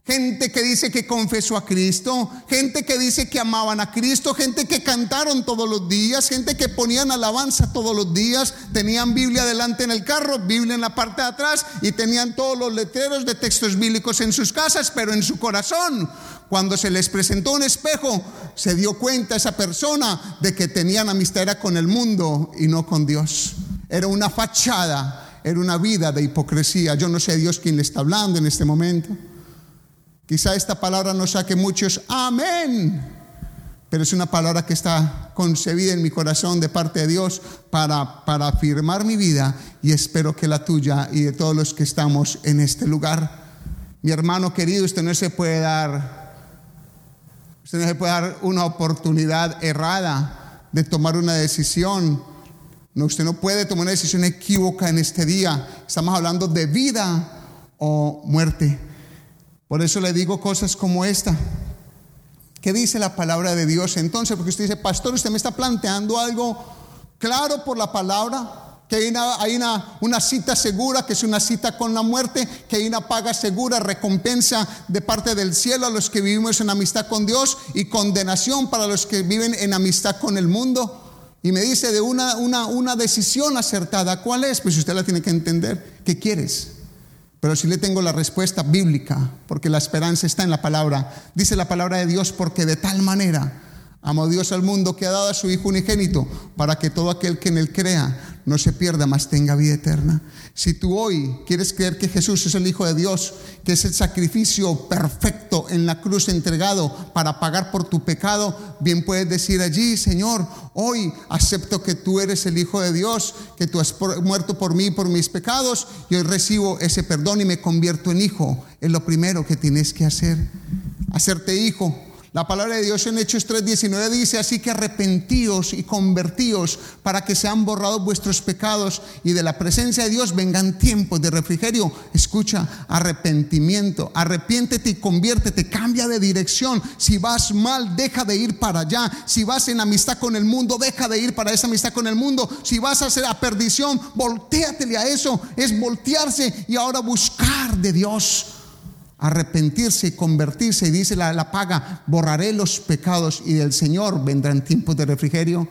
Speaker 1: Gente que dice que confesó a Cristo, gente que dice que amaban a Cristo, gente que cantaron todos los días, gente que ponían alabanza todos los días, tenían Biblia delante en el carro, Biblia en la parte de atrás y tenían todos los letreros de textos bíblicos en sus casas, pero en su corazón, cuando se les presentó un espejo, se dio cuenta esa persona de que tenían amistad con el mundo y no con Dios. Era una fachada, era una vida de hipocresía. Yo no sé Dios quién le está hablando en este momento. Quizá esta palabra no saque muchos amén, pero es una palabra que está concebida en mi corazón de parte de Dios para, para afirmar mi vida y espero que la tuya y de todos los que estamos en este lugar. Mi hermano querido, usted no se puede dar, usted no se puede dar una oportunidad errada de tomar una decisión. No, usted no puede tomar una decisión equívoca en este día. Estamos hablando de vida o muerte. Por eso le digo cosas como esta. ¿Qué dice la palabra de Dios entonces? Porque usted dice, pastor, usted me está planteando algo claro por la palabra, que hay, una, cita segura, que es una cita con la muerte, que hay una paga segura, recompensa de parte del cielo a los que vivimos en amistad con Dios y condenación para los que viven en amistad con el mundo. Y me dice de una, una, una decisión acertada. ¿Cuál es? Pues usted la tiene que entender. ¿Qué quieres? Pero si le tengo la respuesta bíblica, porque la esperanza está en la palabra. Dice la palabra de Dios, porque de tal manera amó Dios al mundo que ha dado a su Hijo unigénito, para que todo aquel que en él crea no se pierda, mas tenga vida eterna. Si tú hoy quieres creer que Jesús es el Hijo de Dios, que es el sacrificio perfecto en la cruz entregado para pagar por tu pecado, bien puedes decir allí, Señor, hoy acepto que tú eres el Hijo de Dios, que tú has muerto por mí, por mis pecados, y hoy recibo ese perdón y me convierto en hijo. Es lo primero que tienes que hacer, hacerte hijo la palabra de Dios en Hechos 3:19 dice, así que arrepentíos y convertíos para que sean borrados vuestros pecados y de la presencia de Dios vengan tiempos de refrigerio. Escucha, arrepentimiento, arrepiéntete y conviértete, cambia de dirección. Si vas mal, deja de ir para allá. Si vas en amistad con el mundo, deja de ir para esa amistad con el mundo. Si vas a hacer a perdición, volteatele a eso. Es voltearse y ahora buscar de Dios arrepentirse y convertirse. Y dice la, la, paga, borraré los pecados y del Señor vendrán tiempos de refrigerio.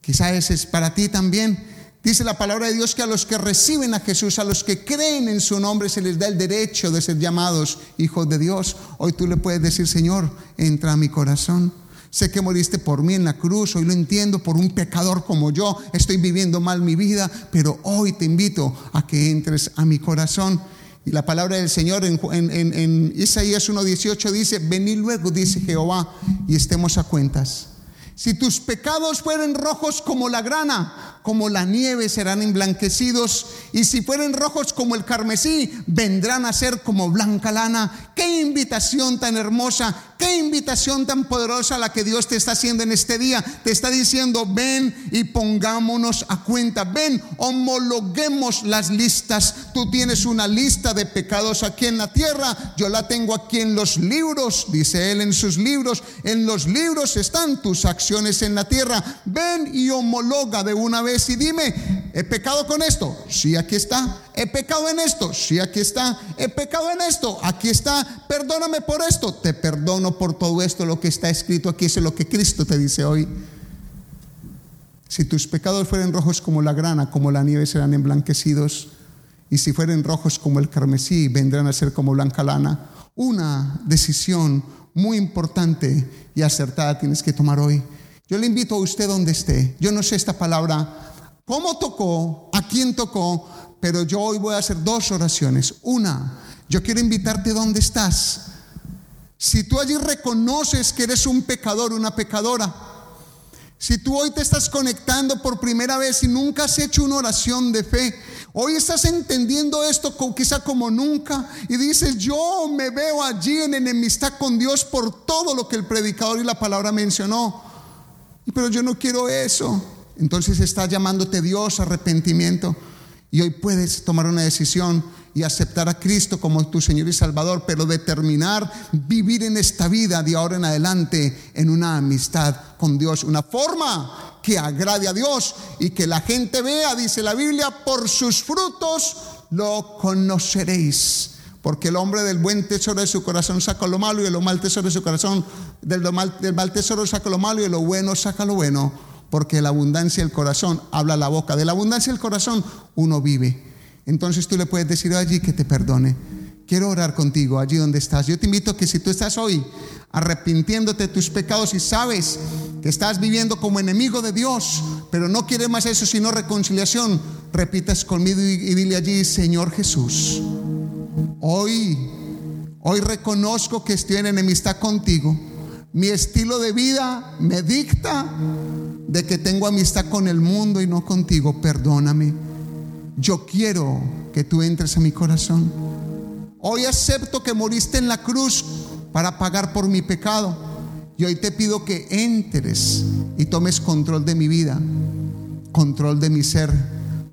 Speaker 1: Quizás ese es para ti también. Dice la palabra de Dios que a los que reciben a Jesús, a los que creen en su nombre, se les da el derecho de ser llamados hijos de Dios. Hoy tú le puedes decir, Señor, entra a mi corazón. Sé que moriste por mí en la cruz, hoy lo entiendo, por un pecador como yo, estoy viviendo mal mi vida, pero hoy te invito a que entres a mi corazón. Y la palabra del Señor en, en, en Isaías 1.18 dice, venid luego, dice Jehová, y estemos a cuentas. Si tus pecados fueren rojos como la grana, como la nieve serán emblanquecidos, y si fueren rojos como el carmesí, vendrán a ser como blanca lana. Qué invitación tan hermosa, qué invitación tan poderosa la que Dios te está haciendo en este día. Te está diciendo, ven y pongámonos a cuenta, ven, homologuemos las listas. Tú tienes una lista de pecados aquí en la tierra, yo la tengo aquí en los libros, dice él en sus libros. En los libros están tus acciones en la tierra. Ven y homologa de una vez y dime, ¿he pecado con esto? Sí, aquí está. ¿He pecado en esto? Sí, aquí está. ¿He pecado en esto? Aquí está. Perdóname por esto. Te perdono por todo esto. Lo que está escrito aquí es lo que Cristo te dice hoy. Si tus pecados fueren rojos como la grana, como la nieve serán emblanquecidos. Y si fueren rojos como el carmesí, vendrán a ser como blanca lana. Una decisión muy importante y acertada tienes que tomar hoy. Yo le invito a usted donde esté. Yo no sé esta palabra, cómo tocó, a quién tocó, pero yo hoy voy a hacer dos oraciones. Una, yo quiero invitarte donde estás. Si tú allí reconoces que eres un pecador, una pecadora, si tú hoy te estás conectando por primera vez y nunca has hecho una oración de fe, hoy estás entendiendo esto quizá como nunca y dices, yo me veo allí en enemistad con Dios por todo lo que el predicador y la palabra mencionó pero yo no quiero eso. Entonces está llamándote Dios arrepentimiento. Y hoy puedes tomar una decisión y aceptar a Cristo como tu Señor y Salvador, pero determinar vivir en esta vida de ahora en adelante en una amistad con Dios, una forma que agrade a Dios y que la gente vea, dice la Biblia, por sus frutos lo conoceréis. Porque el hombre del buen tesoro de su corazón saca lo malo y de lo mal tesoro de su corazón, del mal, del mal tesoro saca lo malo y lo bueno saca lo bueno. Porque la abundancia del corazón habla la boca. De la abundancia del corazón uno vive. Entonces tú le puedes decir allí que te perdone. Quiero orar contigo allí donde estás. Yo te invito a que si tú estás hoy arrepintiéndote de tus pecados y sabes que estás viviendo como enemigo de Dios, pero no quieres más eso sino reconciliación, repitas conmigo y, y dile allí, Señor Jesús. Hoy, hoy reconozco que estoy en enemistad contigo. Mi estilo de vida me dicta de que tengo amistad con el mundo y no contigo. Perdóname. Yo quiero que tú entres a mi corazón. Hoy acepto que moriste en la cruz para pagar por mi pecado. Y hoy te pido que entres y tomes control de mi vida, control de mi ser,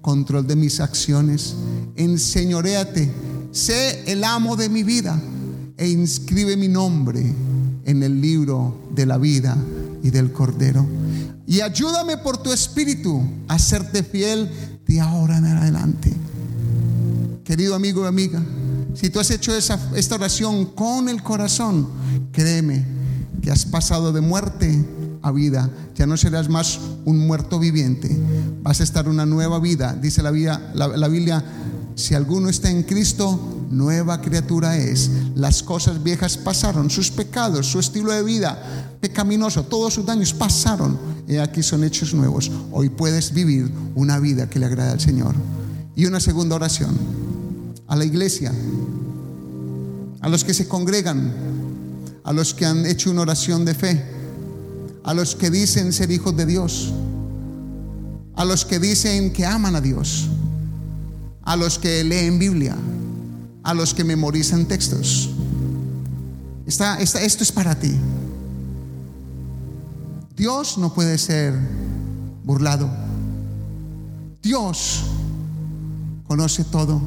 Speaker 1: control de mis acciones. Enseñoreate sé el amo de mi vida e inscribe mi nombre en el libro de la vida y del Cordero. Y ayúdame por tu espíritu a serte fiel ahora en adelante. Querido amigo y amiga, si tú has hecho esa, esta oración con el corazón, créeme que has pasado de muerte a vida. Ya no serás más un muerto viviente. Vas a estar una nueva vida. Dice la, la, la Biblia, si alguno está en Cristo, nueva criatura es. Las cosas viejas pasaron, sus pecados, su estilo de vida pecaminoso, todos sus daños pasaron. Y aquí son hechos nuevos. Hoy puedes vivir una vida que le agrada al Señor. Y una segunda oración a la iglesia, a los que se congregan, a los que han hecho una oración de fe, a los que dicen ser hijos de Dios, a los que dicen que aman a Dios a los que leen Biblia, a los que memorizan textos. esto es para ti. Dios no puede ser burlado. Dios conoce todo.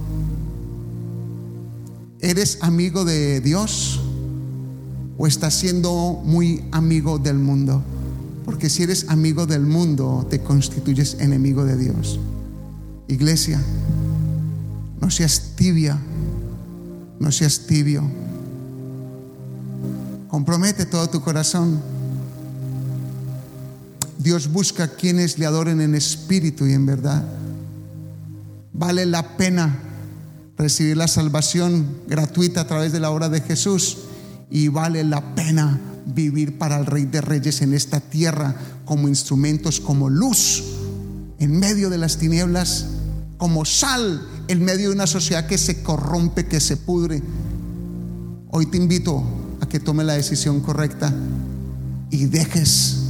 Speaker 1: ¿Eres amigo de Dios o estás siendo muy amigo del mundo? Porque si eres amigo del mundo, te constituyes enemigo de Dios. Iglesia, no seas tibia, no seas tibio. Compromete todo tu corazón. Dios busca quienes le adoren en espíritu y en verdad. Vale la pena recibir la salvación gratuita a través de la obra de Jesús y vale la pena vivir para el Rey de Reyes en esta tierra como instrumentos, como luz en medio de las tinieblas, como sal en medio de una sociedad que se corrompe, que se pudre. Hoy te invito a que tome la decisión correcta y dejes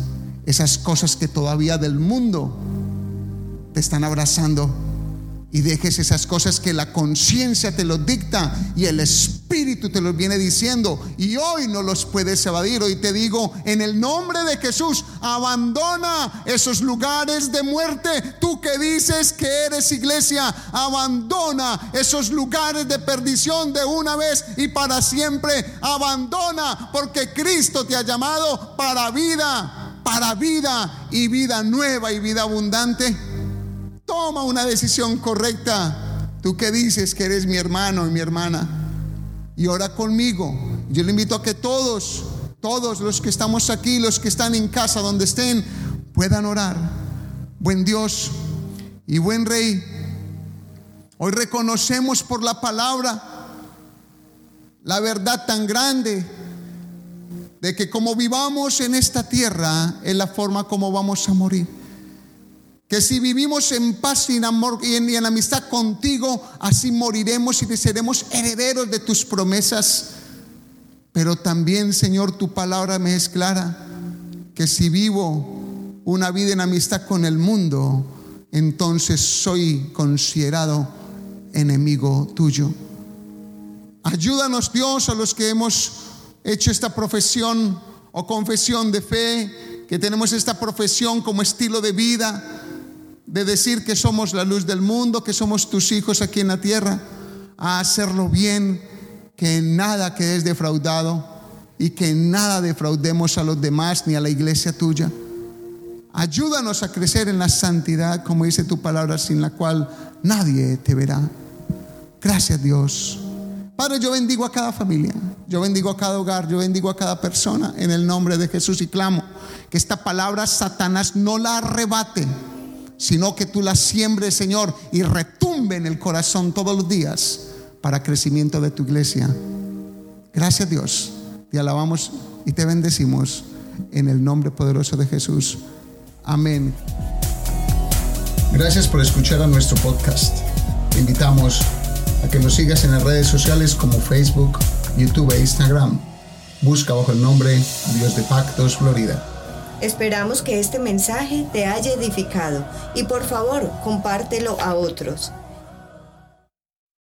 Speaker 1: esas cosas que todavía del mundo te están abrazando y dejes esas cosas que la conciencia te lo dicta y el Espíritu te los viene diciendo y hoy no los puedes evadir. Hoy te digo, en el nombre de Jesús, abandona esos lugares de muerte. Tú que dices que eres iglesia, abandona esos lugares de perdición de una vez y para siempre. Abandona porque Cristo te ha llamado para vida, para vida y vida nueva y vida abundante. Toma una decisión correcta. Tú que dices que eres mi hermano y mi hermana. Y ora conmigo. Yo le invito a que todos, todos los que estamos aquí, los que están en casa, donde estén, puedan orar. Buen Dios y buen Rey. Hoy reconocemos por la palabra la verdad tan grande de que como vivamos en esta tierra es la forma como vamos a morir que si vivimos en paz y en amor y en, amistad contigo, así moriremos y seremos herederos de tus promesas. Pero también, Señor, tu palabra me es clara, que si vivo una vida en amistad con el mundo, entonces soy considerado enemigo tuyo. Ayúdanos Dios a los que hemos hecho esta profesión o confesión de fe, que tenemos esta profesión como estilo de vida de decir que somos la luz del mundo, que somos tus hijos aquí en la tierra, a hacerlo bien, que en nada quedes defraudado y que en nada defraudemos a los demás ni a la iglesia tuya. Ayúdanos a crecer en la santidad, como dice tu palabra, sin la cual nadie te verá. Gracias Dios. Padre, yo bendigo a cada familia, yo bendigo a cada hogar, yo bendigo a cada persona en el nombre de Jesús y clamo que esta palabra Satanás no la arrebate sino que tú la siembres, Señor, y retumbe en el corazón todos los días para crecimiento de tu iglesia. Gracias Dios, te alabamos y te bendecimos en el nombre poderoso de Jesús. Amén. Gracias por escuchar a nuestro podcast. Te invitamos a que nos sigas en las redes sociales como Facebook, YouTube e Instagram. Busca bajo el nombre Dios de Pactos Florida.
Speaker 2: Esperamos que este mensaje te haya edificado y por favor compártelo a otros.